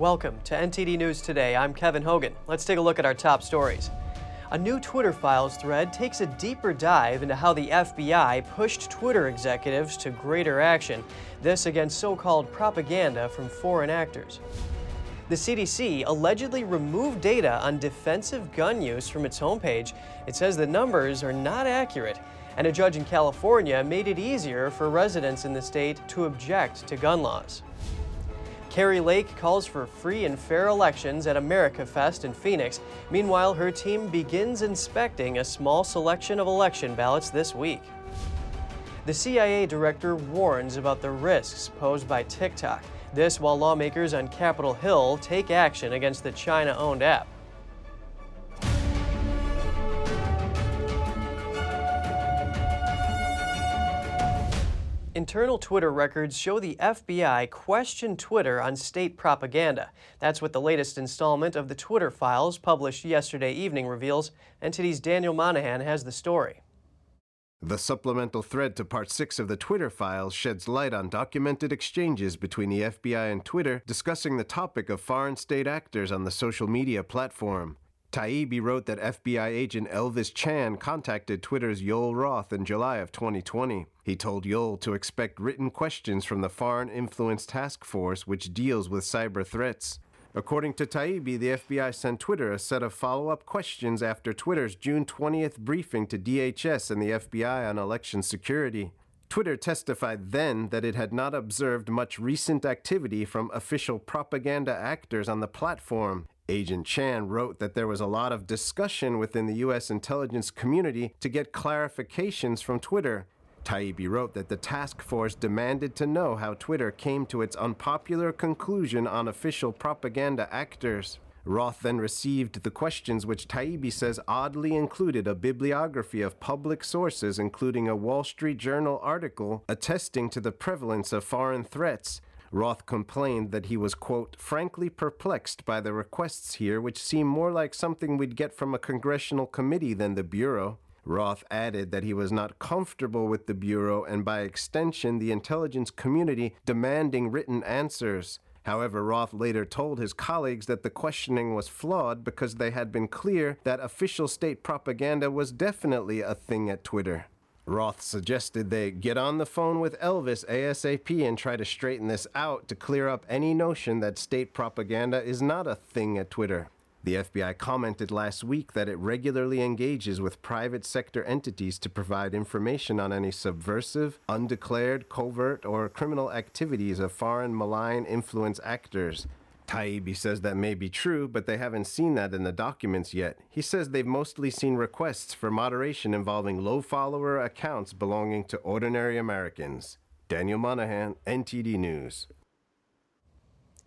Welcome to NTD News Today. I'm Kevin Hogan. Let's take a look at our top stories. A new Twitter Files thread takes a deeper dive into how the FBI pushed Twitter executives to greater action, this against so called propaganda from foreign actors. The CDC allegedly removed data on defensive gun use from its homepage. It says the numbers are not accurate, and a judge in California made it easier for residents in the state to object to gun laws. Kari Lake calls for free and fair elections at America Fest in Phoenix. Meanwhile, her team begins inspecting a small selection of election ballots this week. The CIA director warns about the risks posed by TikTok. This while lawmakers on Capitol Hill take action against the China owned app. Internal Twitter records show the FBI questioned Twitter on state propaganda. That's what the latest installment of the Twitter files published yesterday evening reveals. NTD's Daniel Monahan has the story. The supplemental thread to Part 6 of the Twitter files sheds light on documented exchanges between the FBI and Twitter discussing the topic of foreign state actors on the social media platform. Taibbi wrote that FBI agent Elvis Chan contacted Twitter's Yoel Roth in July of 2020. He told Yoel to expect written questions from the Foreign Influence Task Force, which deals with cyber threats. According to Taibbi, the FBI sent Twitter a set of follow up questions after Twitter's June 20th briefing to DHS and the FBI on election security. Twitter testified then that it had not observed much recent activity from official propaganda actors on the platform. Agent Chan wrote that there was a lot of discussion within the U.S. intelligence community to get clarifications from Twitter. Taibbi wrote that the task force demanded to know how Twitter came to its unpopular conclusion on official propaganda actors. Roth then received the questions, which Taibbi says oddly included a bibliography of public sources, including a Wall Street Journal article attesting to the prevalence of foreign threats Roth complained that he was, quote, frankly perplexed by the requests here, which seem more like something we'd get from a congressional committee than the Bureau. Roth added that he was not comfortable with the Bureau and, by extension, the intelligence community demanding written answers. However, Roth later told his colleagues that the questioning was flawed because they had been clear that official state propaganda was definitely a thing at Twitter. Roth suggested they get on the phone with Elvis ASAP and try to straighten this out to clear up any notion that state propaganda is not a thing at Twitter. The FBI commented last week that it regularly engages with private sector entities to provide information on any subversive, undeclared, covert, or criminal activities of foreign malign influence actors Taibbi says that may be true, but they haven't seen that in the documents yet. He says they've mostly seen requests for moderation involving low follower accounts belonging to ordinary Americans. Daniel Monahan, NTD News.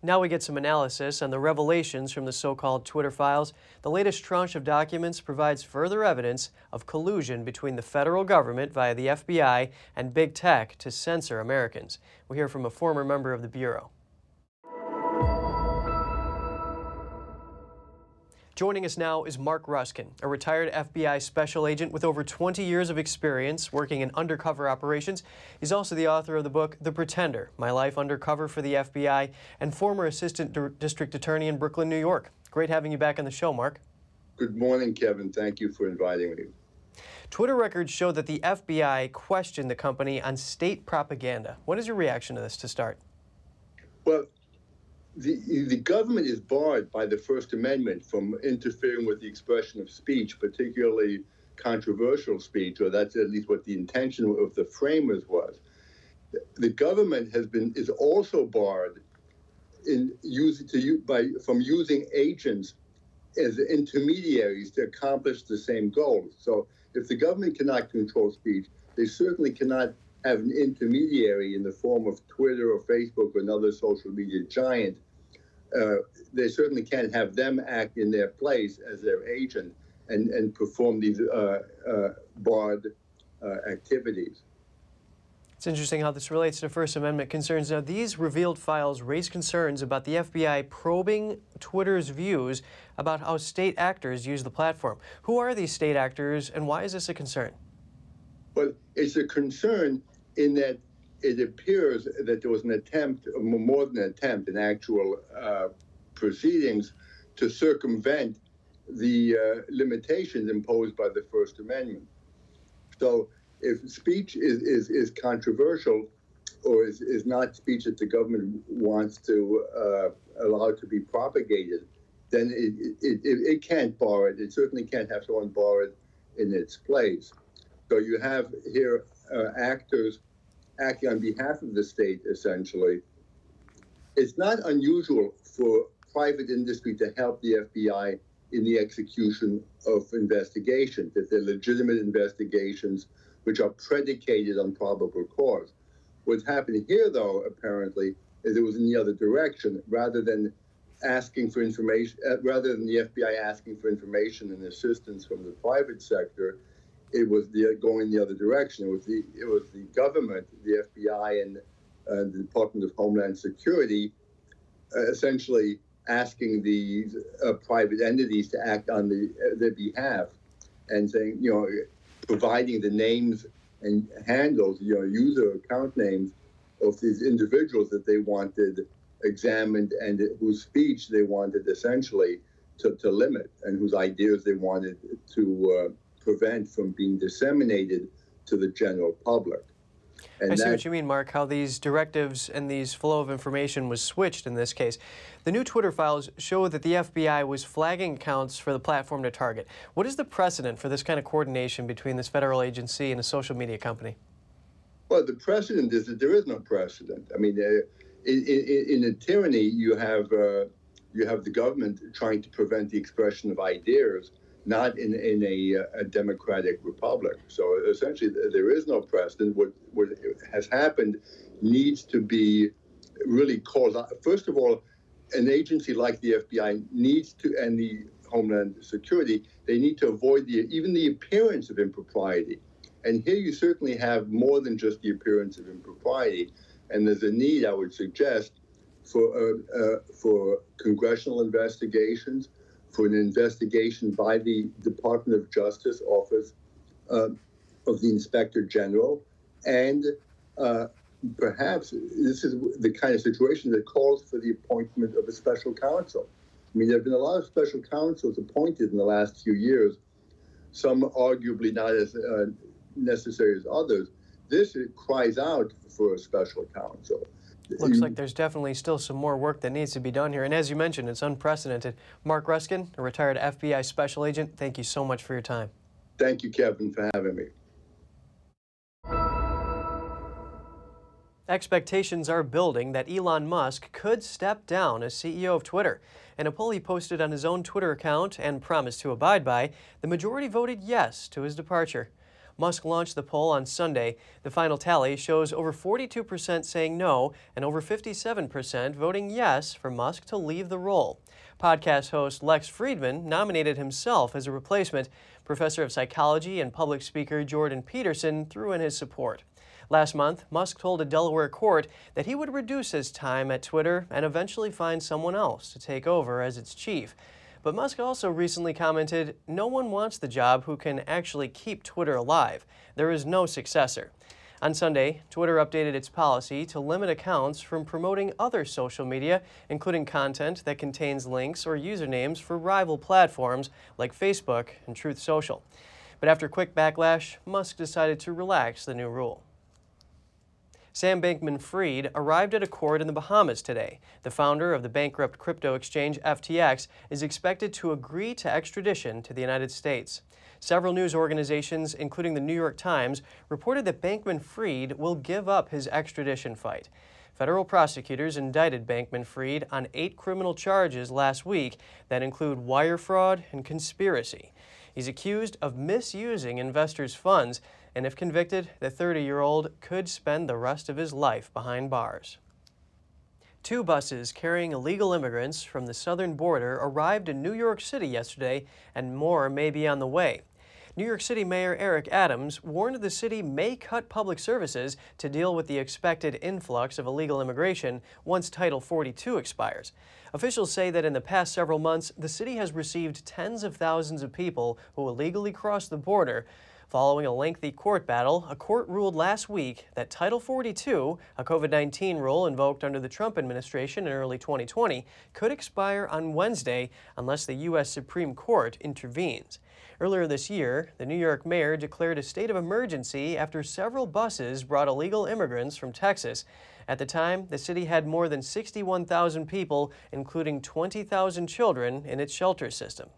Now we get some analysis on the revelations from the so called Twitter files. The latest tranche of documents provides further evidence of collusion between the federal government via the FBI and big tech to censor Americans. We hear from a former member of the Bureau. Joining us now is Marc Ruskin, a retired FBI special agent with over 20 years of experience working in undercover operations. He's also the author of the book The Pretender My Life Undercover for the FBI and former assistant D- district attorney in Brooklyn, New York. Great having you back on the show, Marc. Good morning, Kevin. Thank you for inviting me. Twitter records show that the FBI questioned the company on state propaganda. What is your reaction to this to start? Well, the, the government is barred by the First Amendment from interfering with the expression of speech, particularly controversial speech, or that's at least what the intention of the framers was. The government has been is also barred in to by from using agents as intermediaries to accomplish the same goals. So if the government cannot control speech, they certainly cannot have an intermediary in the form of Twitter or Facebook or another social media giant uh, they certainly can't have them act in their place as their agent and, and perform these uh, uh, barred uh, activities. It's interesting how this relates to First Amendment concerns. Now, these revealed files raise concerns about the FBI probing Twitter's views about how state actors use the platform. Who are these state actors, and why is this a concern? Well, it's a concern in that it appears that there was an attempt, more than an attempt, an actual uh, proceedings to circumvent the uh, limitations imposed by the First Amendment. So if speech is, is, is controversial or is, is not speech that the government wants to uh, allow to be propagated, then it, it, it, it, can't bar it. It certainly can't have someone bar it in its place. So you have here uh, actors acting on behalf of the state, essentially. It's not unusual for private industry to help the FBI in the execution of investigations, that they're legitimate investigations which are predicated on probable cause. What's happening here, though, apparently, is it was in the other direction. Rather than asking for information, uh, rather than the FBI asking for information and assistance from the private sector, it was the, going the other direction. It was the it was the government, the FBI, and uh, the Department of Homeland Security, uh, essentially asking these uh, private entities to act on the, uh, their behalf, and saying, you know, providing the names and handles, you know, user account names of these individuals that they wanted examined and whose speech they wanted essentially to, to limit and whose ideas they wanted to uh, prevent from being disseminated to the general public. And I see that, what you mean, Marc, how these directives and these flow of information was switched in this case. The new Twitter files show that the FBI was flagging accounts for the platform to target. What is the precedent for this kind of coordination between this federal agency and a social media company? Well, the precedent is that there is no precedent. I mean, uh, in, in, in, a tyranny, you have uh, you have the government trying to prevent the expression of ideas not in, in a, uh, a, democratic republic. So essentially, there is no precedent. What, what has happened needs to be really called out. First of all, an agency like the FBI needs to, and the Homeland Security, they need to avoid the even the appearance of impropriety. And here you certainly have more than just the appearance of impropriety. And there's a need, I would suggest, for uh, uh, for congressional investigations, for an investigation by the Department of Justice Office uh, of the Inspector General, and uh, perhaps this is the kind of situation that calls for the appointment of a special counsel. I mean, there have been a lot of special counsels appointed in the last few years, some arguably not as uh, necessary as others. This cries out for a special counsel. Looks like there's definitely still some more work that needs to be done here. And as you mentioned, it's unprecedented. Marc Ruskin, a retired FBI special agent, thank you so much for your time. Thank you, Kevin, for having me. Expectations are building that Elon Musk could step down as CEO of Twitter. In a poll he posted on his own Twitter account and promised to abide by, the majority voted yes to his departure. Musk launched the poll on Sunday. The final tally shows over 42% saying no and over 57% voting yes for Musk to leave the role. Podcast host Lex Fridman nominated himself as a replacement. Professor of psychology and public speaker Jordan Peterson threw in his support. Last month, Musk told a Delaware court that he would reduce his time at Twitter and eventually find someone else to take over as its chief. But Musk also recently commented no one wants the job who can actually keep Twitter alive. There is no successor. On Sunday, Twitter updated its policy to limit accounts from promoting other social media, including content that contains links or usernames for rival platforms like Facebook and Truth Social. But after quick backlash, Musk decided to relax the new rule. Sam Bankman Fried arrived at a court in the Bahamas today. The founder of the bankrupt crypto exchange FTX is expected to agree to extradition to the United States. Several news organizations, including the New York Times, reported that Bankman Fried will give up his extradition fight. Federal prosecutors indicted Bankman Fried on eight criminal charges last week that include wire fraud and conspiracy. He's accused of misusing investors' funds and if convicted, the 30 year old could spend the rest of his life behind bars. Two buses carrying illegal immigrants from the southern border arrived in New York City yesterday, and more may be on the way. New York City Mayor Eric Adams warned the city may cut public services to deal with the expected influx of illegal immigration once Title 42 expires. Officials say that in the past several months, the city has received tens of thousands of people who illegally crossed the border. Following a lengthy court battle, a court ruled last week that Title 42, a COVID 19 rule invoked under the Trump administration in early 2020, could expire on Wednesday unless the U.S. Supreme Court intervenes. Earlier this year, the New York mayor declared a state of emergency after several buses brought illegal immigrants from Texas. At the time, the city had more than 61,000 people, including 20,000 children, in its shelter system.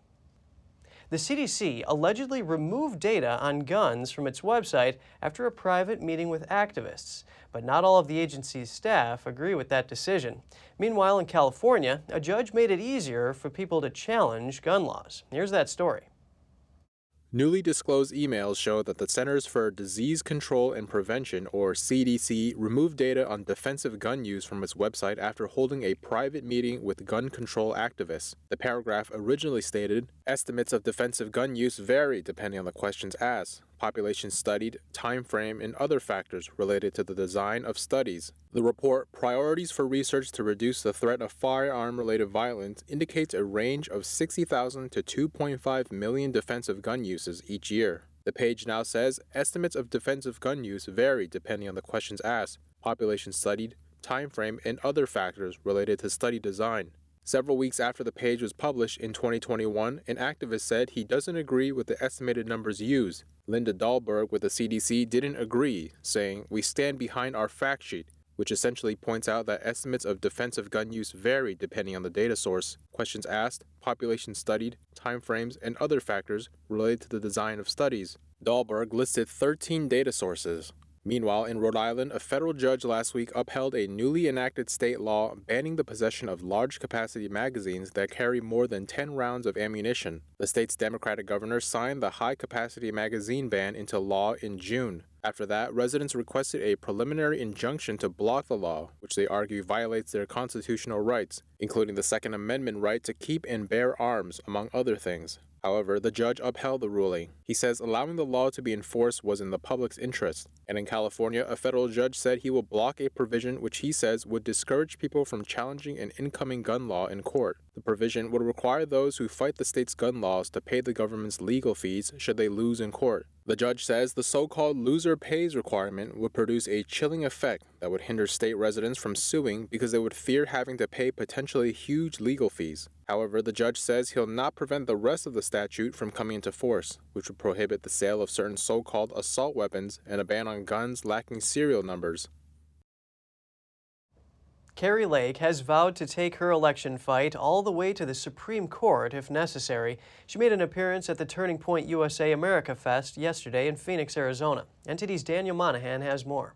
The CDC allegedly removed data on guns from its website after a private meeting with activists, but not all of the agency's staff agree with that decision. Meanwhile, in California, a judge made it easier for people to challenge gun laws. Here's that story. Newly disclosed emails show that the Centers for Disease Control and Prevention, or CDC, removed data on defensive gun use from its website after holding a private meeting with gun control activists. The paragraph originally stated estimates of defensive gun use vary depending on the questions asked population studied, time frame, and other factors related to the design of studies. The report, Priorities for Research to Reduce the Threat of Firearm Related Violence, indicates a range of 60,000 to 2.5 million defensive gun uses each year. The page now says estimates of defensive gun use vary depending on the questions asked, population studied, time frame, and other factors related to study design. Several weeks after the page was published in 2021, an activist said he doesn't agree with the estimated numbers used. Linda Dahlberg with the CDC didn't agree, saying, We stand behind our fact sheet, which essentially points out that estimates of defensive gun use vary depending on the data source, questions asked, population studied, timeframes, and other factors related to the design of studies. Dahlberg listed 13 data sources, Meanwhile, in Rhode Island, a federal judge last week upheld a newly enacted state law banning the possession of large capacity magazines that carry more than 10 rounds of ammunition. The state's Democratic governor signed the high capacity magazine ban into law in June. After that, residents requested a preliminary injunction to block the law, which they argue violates their constitutional rights, including the Second Amendment right to keep and bear arms, among other things. However, the judge upheld the ruling. He says allowing the law to be enforced was in the public's interest. And in California, a federal judge said he will block a provision which he says would discourage people from challenging an incoming gun law in court. The provision would require those who fight the state's gun laws to pay the government's legal fees should they lose in court. The judge says the so called loser pays requirement would produce a chilling effect that would hinder state residents from suing because they would fear having to pay potentially huge legal fees. However, the judge says he'll not prevent the rest of the statute from coming into force, which would prohibit the sale of certain so called assault weapons and a ban on guns lacking serial numbers. Kari Lake has vowed to take her election fight all the way to the Supreme Court if necessary. She made an appearance at the Turning Point USA America Fest yesterday in Phoenix, Arizona. NTD's Daniel Monahan has more.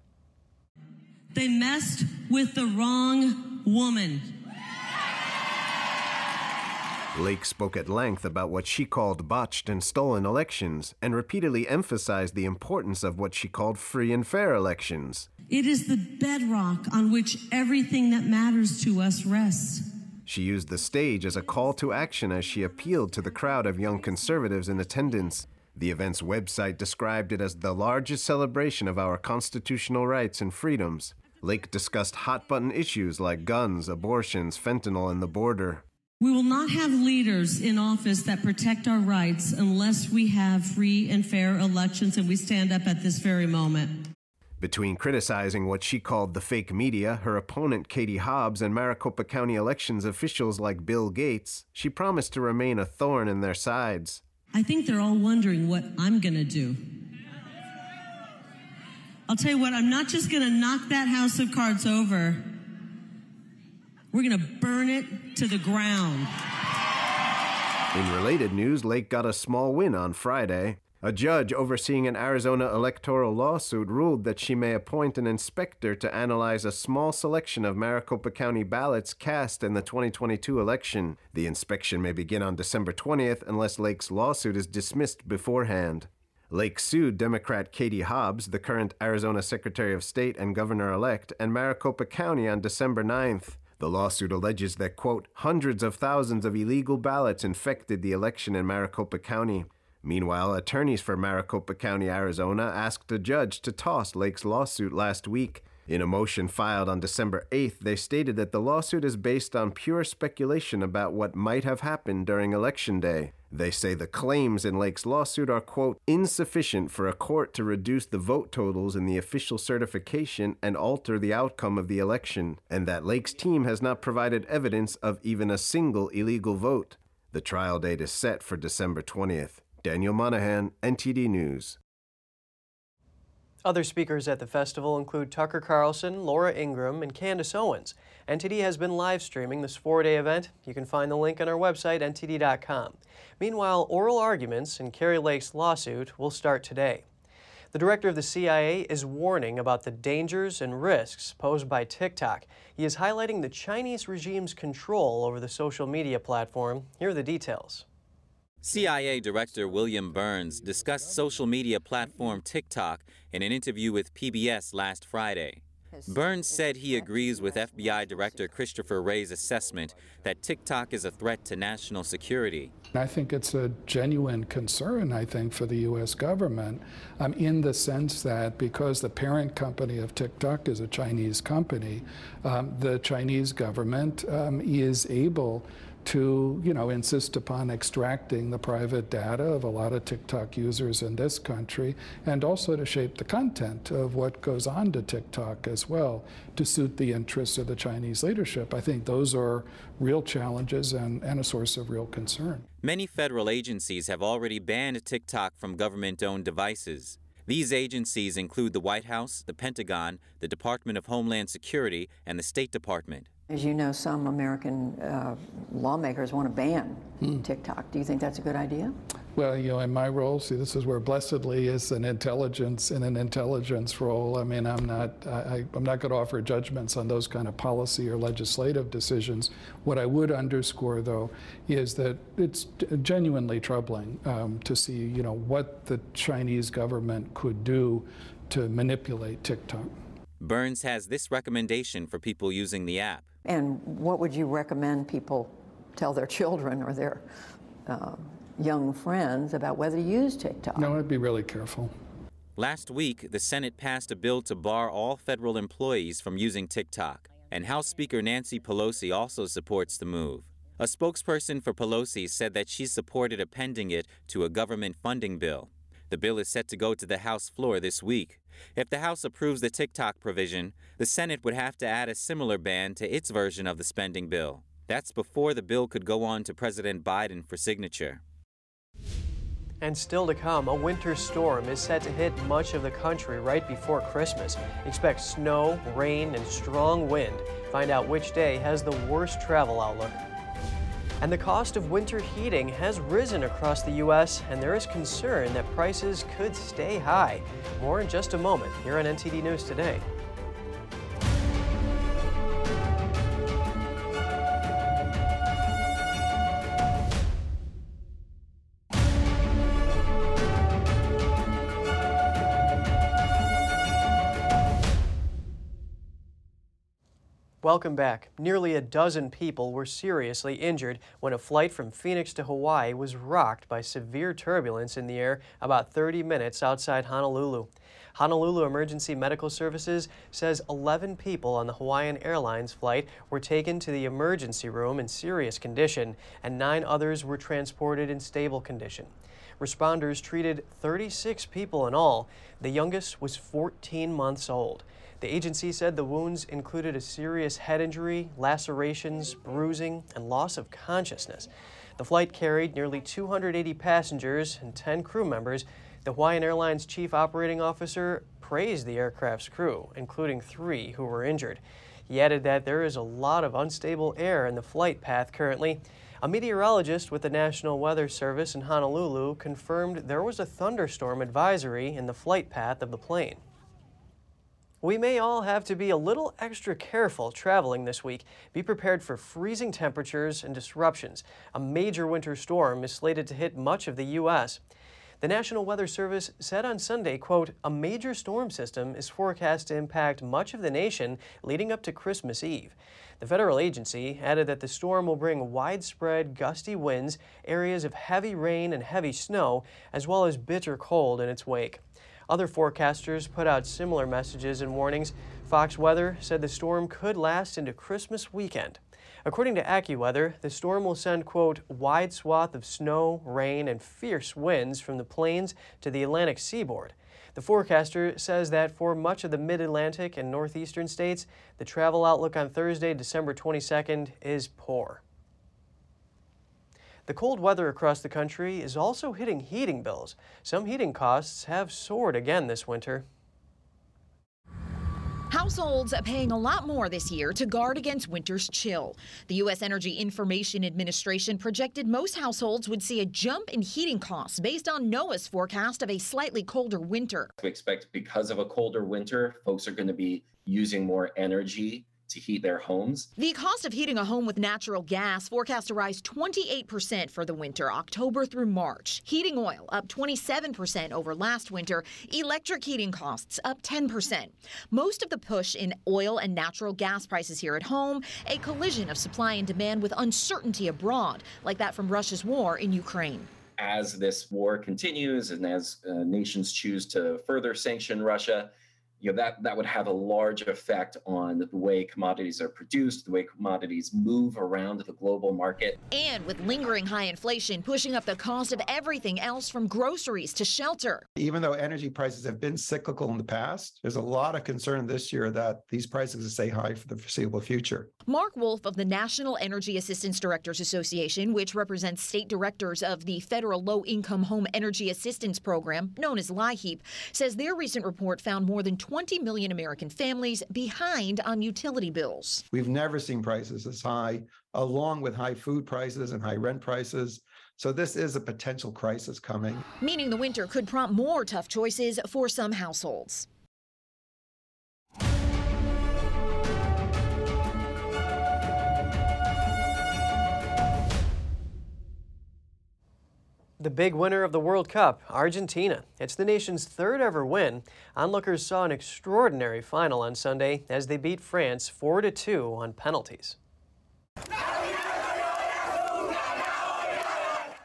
They messed with the wrong woman. Lake spoke at length about what she called botched and stolen elections and repeatedly emphasized the importance of what she called free and fair elections. It is the bedrock on which everything that matters to us rests. She used the stage as a call to action as she appealed to the crowd of young conservatives in attendance. The event's website described it as the largest celebration of our constitutional rights and freedoms. Lake discussed hot button issues like guns, abortions, fentanyl, and the border. We will not have leaders in office that protect our rights unless we have free and fair elections and we stand up at this very moment. Between criticizing what she called the fake media, her opponent Katie Hobbs, and Maricopa County elections officials like Bill Gates, she promised to remain a thorn in their sides. I think they're all wondering what I'm going to do. I'll tell you what, I'm not just going to knock that house of cards over. We're going to burn it to the ground. In related news, Lake got a small win on Friday. A judge overseeing an Arizona electoral lawsuit ruled that she may appoint an inspector to analyze a small selection of Maricopa County ballots cast in the 2022 election. The inspection may begin on December 20th unless Lake's lawsuit is dismissed beforehand. Lake sued Democrat Katie Hobbs, the current Arizona Secretary of State and Governor elect, and Maricopa County on December 9th. The lawsuit alleges that, quote, hundreds of thousands of illegal ballots infected the election in Maricopa County. Meanwhile, attorneys for Maricopa County, Arizona asked a judge to toss Lake's lawsuit last week. In a motion filed on December 8th, they stated that the lawsuit is based on pure speculation about what might have happened during Election Day. They say the claims in Lake's lawsuit are, quote, insufficient for a court to reduce the vote totals in the official certification and alter the outcome of the election, and that Lake's team has not provided evidence of even a single illegal vote. The trial date is set for December 20th. Daniel Monahan, NTD News. Other speakers at the festival include Tucker Carlson, Laura Ingraham, and Candace Owens. NTD has been live streaming this four day event. You can find the link on our website, ntd.com. Meanwhile, oral arguments in Kari Lake's lawsuit will start today. The director of the CIA is warning about the dangers and risks posed by TikTok. He is highlighting the Chinese regime's control over the social media platform. Here are the details. CIA Director William Burns discussed social media platform TikTok in an interview with PBS last Friday. Burns said he agrees with FBI Director Christopher Wray's assessment that TikTok is a threat to national security. I think it's a genuine concern, I think, for the U.S. government um, in the sense that because the parent company of TikTok is a Chinese company, um, the Chinese government um, is able to, you know, insist upon extracting the private data of a lot of TikTok users in this country, and also to shape the content of what goes on to TikTok as well to suit the interests of the Chinese leadership. I think those are real challenges and, and a source of real concern. Many federal agencies have already banned TikTok from government owned devices. These agencies include the White House, the Pentagon, the Department of Homeland Security, and the State Department. As you know, some American uh, lawmakers want to ban hmm. TikTok. Do you think that's a good idea? Well, you know, in my role, see, this is where blessedly is an intelligence in an intelligence role. I mean, I'm not, I, am not going to offer judgments on those kind of policy or legislative decisions. What I would underscore, though, is that it's genuinely troubling um, to see, you know, what the Chinese government could do to manipulate TikTok. Burns has this recommendation for people using the app. And what would you recommend people tell their children or their uh, young friends about whether to use TikTok? No, I'd be really careful. Last week, the Senate passed a bill to bar all federal employees from using TikTok, and House Speaker Nancy Pelosi also supports the move. A spokesperson for Pelosi said that she supported appending it to a government funding bill. The bill is set to go to the House floor this week. If the House approves the TikTok provision, the Senate would have to add a similar ban to its version of the spending bill. That's before the bill could go on to President Biden for signature. And still to come, a winter storm is set to hit much of the country right before Christmas. Expect snow, rain, and strong wind. Find out which day has the worst travel outlook. And the cost of winter heating has risen across the U.S., and there is concern that prices could stay high. More in just a moment here on NTD News Today. Welcome back. Nearly a dozen people were seriously injured when a flight from Phoenix to Hawaii was rocked by severe turbulence in the air about 30 minutes outside Honolulu. Honolulu Emergency Medical Services says 11 people on the Hawaiian Airlines flight were taken to the emergency room in serious condition, and nine others were transported in stable condition. Responders treated 36 people in all. The youngest was 14 months old. The agency said the wounds included a serious head injury, lacerations, bruising, and loss of consciousness. The flight carried nearly 280 passengers and 10 crew members. The Hawaiian Airlines chief operating officer praised the aircraft's crew, including three who were injured. He added that there is a lot of unstable air in the flight path currently. A meteorologist with the National Weather Service in Honolulu confirmed there was a thunderstorm advisory in the flight path of the plane. We may all have to be a little extra careful traveling this week. Be prepared for freezing temperatures and disruptions. A major winter storm is slated to hit much of the U.S. The National Weather Service said on Sunday, quote, a major storm system is forecast to impact much of the nation leading up to Christmas Eve. The federal agency added that the storm will bring widespread gusty winds, areas of heavy rain and heavy snow, as well as bitter cold in its wake. Other forecasters put out similar messages and warnings. Fox Weather said the storm could last into Christmas weekend. According to AccuWeather, the storm will send, quote, wide swath of snow, rain, and fierce winds from the plains to the Atlantic seaboard. The forecaster says that for much of the mid Atlantic and northeastern states, the travel outlook on Thursday, December 22nd, is poor. The cold weather across the country is also hitting heating bills. Some heating costs have soared again this winter. Households are paying a lot more this year to guard against winter's chill. The U.S. Energy Information Administration projected most households would see a jump in heating costs based on NOAA's forecast of a slightly colder winter. We expect because of a colder winter, folks are going to be using more energy to heat their homes. The cost of heating a home with natural gas forecast to rise 28% for the winter, October through March. Heating oil up 27% over last winter. Electric heating costs up 10%. Most of the push in oil and natural gas prices here at home, a collision of supply and demand with uncertainty abroad, like that from Russia's war in Ukraine as this war continues and as uh, nations choose to further sanction Russia, you know that that would have a large effect on the way commodities are produced the way commodities move around the global market. And with lingering high inflation pushing up the cost of everything else from groceries to shelter. Even though energy prices have been cyclical in the past there's a lot of concern this year that these prices will stay high for the foreseeable future. Mark Wolfe of the national energy assistance directors association which represents state directors of the federal low income home energy assistance program known as LIHEAP says their recent report found more than 20 million American families behind on utility bills. We've never seen prices as high, along with high food prices and high rent prices. So this is a potential crisis coming. Meaning the winter could prompt more tough choices for some households. The big winner of the World Cup, Argentina. It's the nation's third ever win. Onlookers saw an extraordinary final on Sunday as they beat France 4 2 on penalties.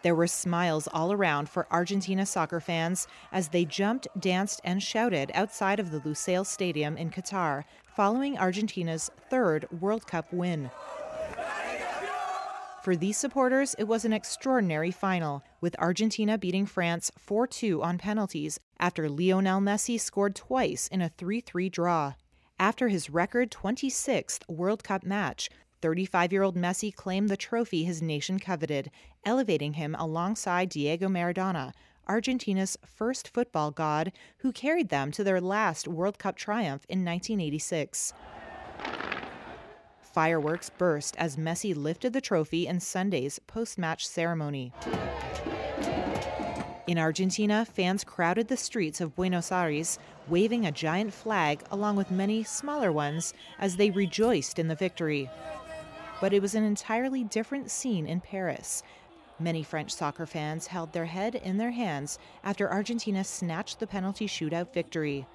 There were smiles all around for Argentina soccer fans as they jumped, danced, and shouted outside of the Lusail Stadium in Qatar following Argentina's third World Cup win. For these supporters, it was an extraordinary final, with Argentina beating France 4 2 on penalties after Lionel Messi scored twice in a 3 3 draw. After his record 26th World Cup match, 35 year old Messi claimed the trophy his nation coveted, elevating him alongside Diego Maradona, Argentina's first football god, who carried them to their last World Cup triumph in 1986. Fireworks burst as Messi lifted the trophy in Sunday's post match ceremony. In Argentina, fans crowded the streets of Buenos Aires, waving a giant flag along with many smaller ones as they rejoiced in the victory. But it was an entirely different scene in Paris. Many French soccer fans held their head in their hands after Argentina snatched the penalty shootout victory.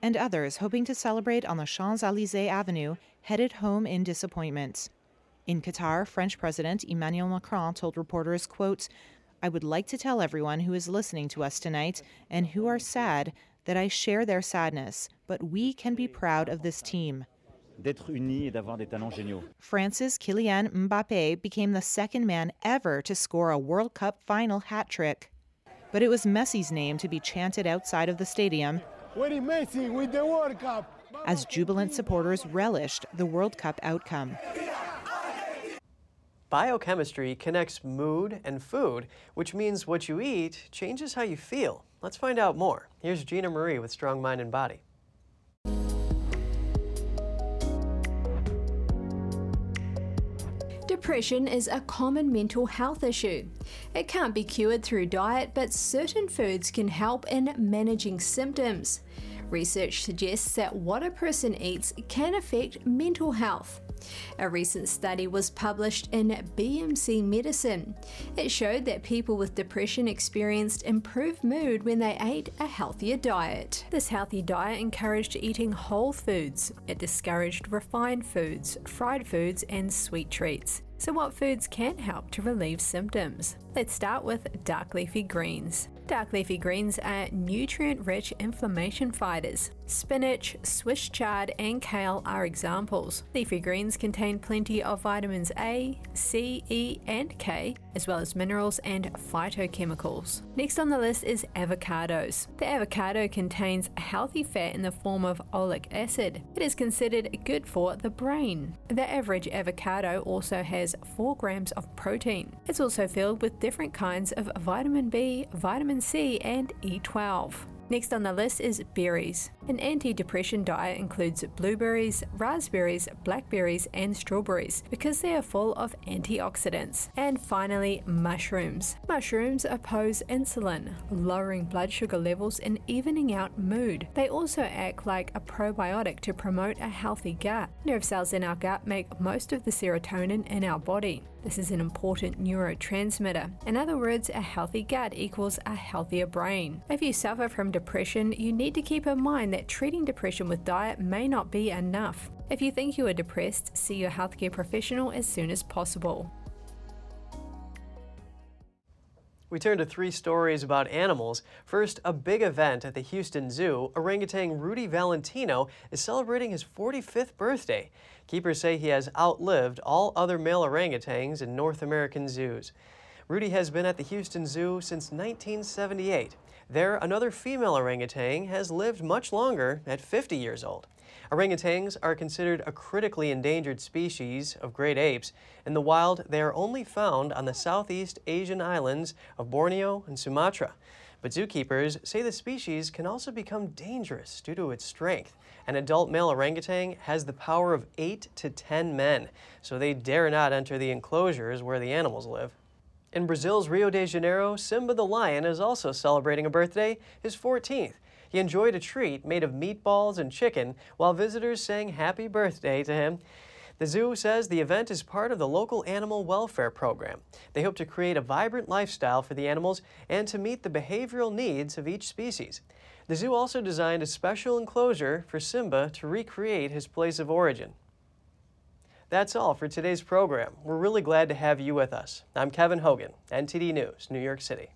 And others, hoping to celebrate on the Champs Elysees Avenue, headed home in disappointment. In Qatar, French President Emmanuel Macron told reporters, quote, I would like to tell everyone who is listening to us tonight and who are sad that I share their sadness, but we can be proud of this team. France's Kylian Mbappe became the second man ever to score a World Cup final hat trick. But it was Messi's name to be chanted outside of the stadium. Messi with the World Cup? As jubilant supporters relished the World Cup outcome. Biochemistry connects mood and food, which means what you eat changes how you feel. Let's find out more. Here's Gina Marie with Strong Mind and Body. Depression is a common mental health issue. It can't be cured through diet, but certain foods can help in managing symptoms. Research suggests that what a person eats can affect mental health. A recent study was published in BMC Medicine. It showed that people with depression experienced improved mood when they ate a healthier diet. This healthy diet encouraged eating whole foods. It discouraged refined foods, fried foods, and sweet treats. So, what foods can help to relieve symptoms? Let's start with dark leafy greens. Dark leafy greens are nutrient rich inflammation fighters. Spinach, Swiss chard, and kale are examples. Leafy greens contain plenty of vitamins A, C, E, and K, as well as minerals and phytochemicals. Next on the list is avocados. The avocado contains a healthy fat in the form of oleic acid. It is considered good for the brain. The average avocado also has 4 grams of protein. It's also filled with different kinds of vitamin B, vitamin C, and E12. Next on the list is berries. An anti-depression diet includes blueberries, raspberries, blackberries, and strawberries because they are full of antioxidants. And finally, mushrooms. Mushrooms oppose insulin, lowering blood sugar levels and evening out mood. They also act like a probiotic to promote a healthy gut. Nerve cells in our gut make most of the serotonin in our body. This is an important neurotransmitter. In other words, a healthy gut equals a healthier brain. If you suffer from depression, you need to keep in mind that treating depression with diet may not be enough. If you think you are depressed, see your healthcare professional as soon as possible. We turn to three stories about animals. First, a big event at the Houston Zoo. Orangutan Rudy Valentino is celebrating his 45th birthday. Keepers say he has outlived all other male orangutans in North American zoos. Rudy has been at the Houston Zoo since 1978. There, another female orangutan has lived much longer at 50 years old. Orangutans are considered a critically endangered species of great apes. In the wild, they are only found on the Southeast Asian islands of Borneo and Sumatra. But zookeepers say the species can also become dangerous due to its strength. An adult male orangutan has the power of 8 to 10 men, so they dare not enter the enclosures where the animals live. In Brazil's Rio de Janeiro, Simba the lion is also celebrating a birthday, his 14th. He enjoyed a treat made of meatballs and chicken while visitors sang happy birthday to him. The zoo says the event is part of the local animal welfare program. They hope to create a vibrant lifestyle for the animals and to meet the behavioral needs of each species. The zoo also designed a special enclosure for Simba to recreate his place of origin. That's all for today's program. We're really glad to have you with us. I'm Kevin Hogan, NTD News, New York City.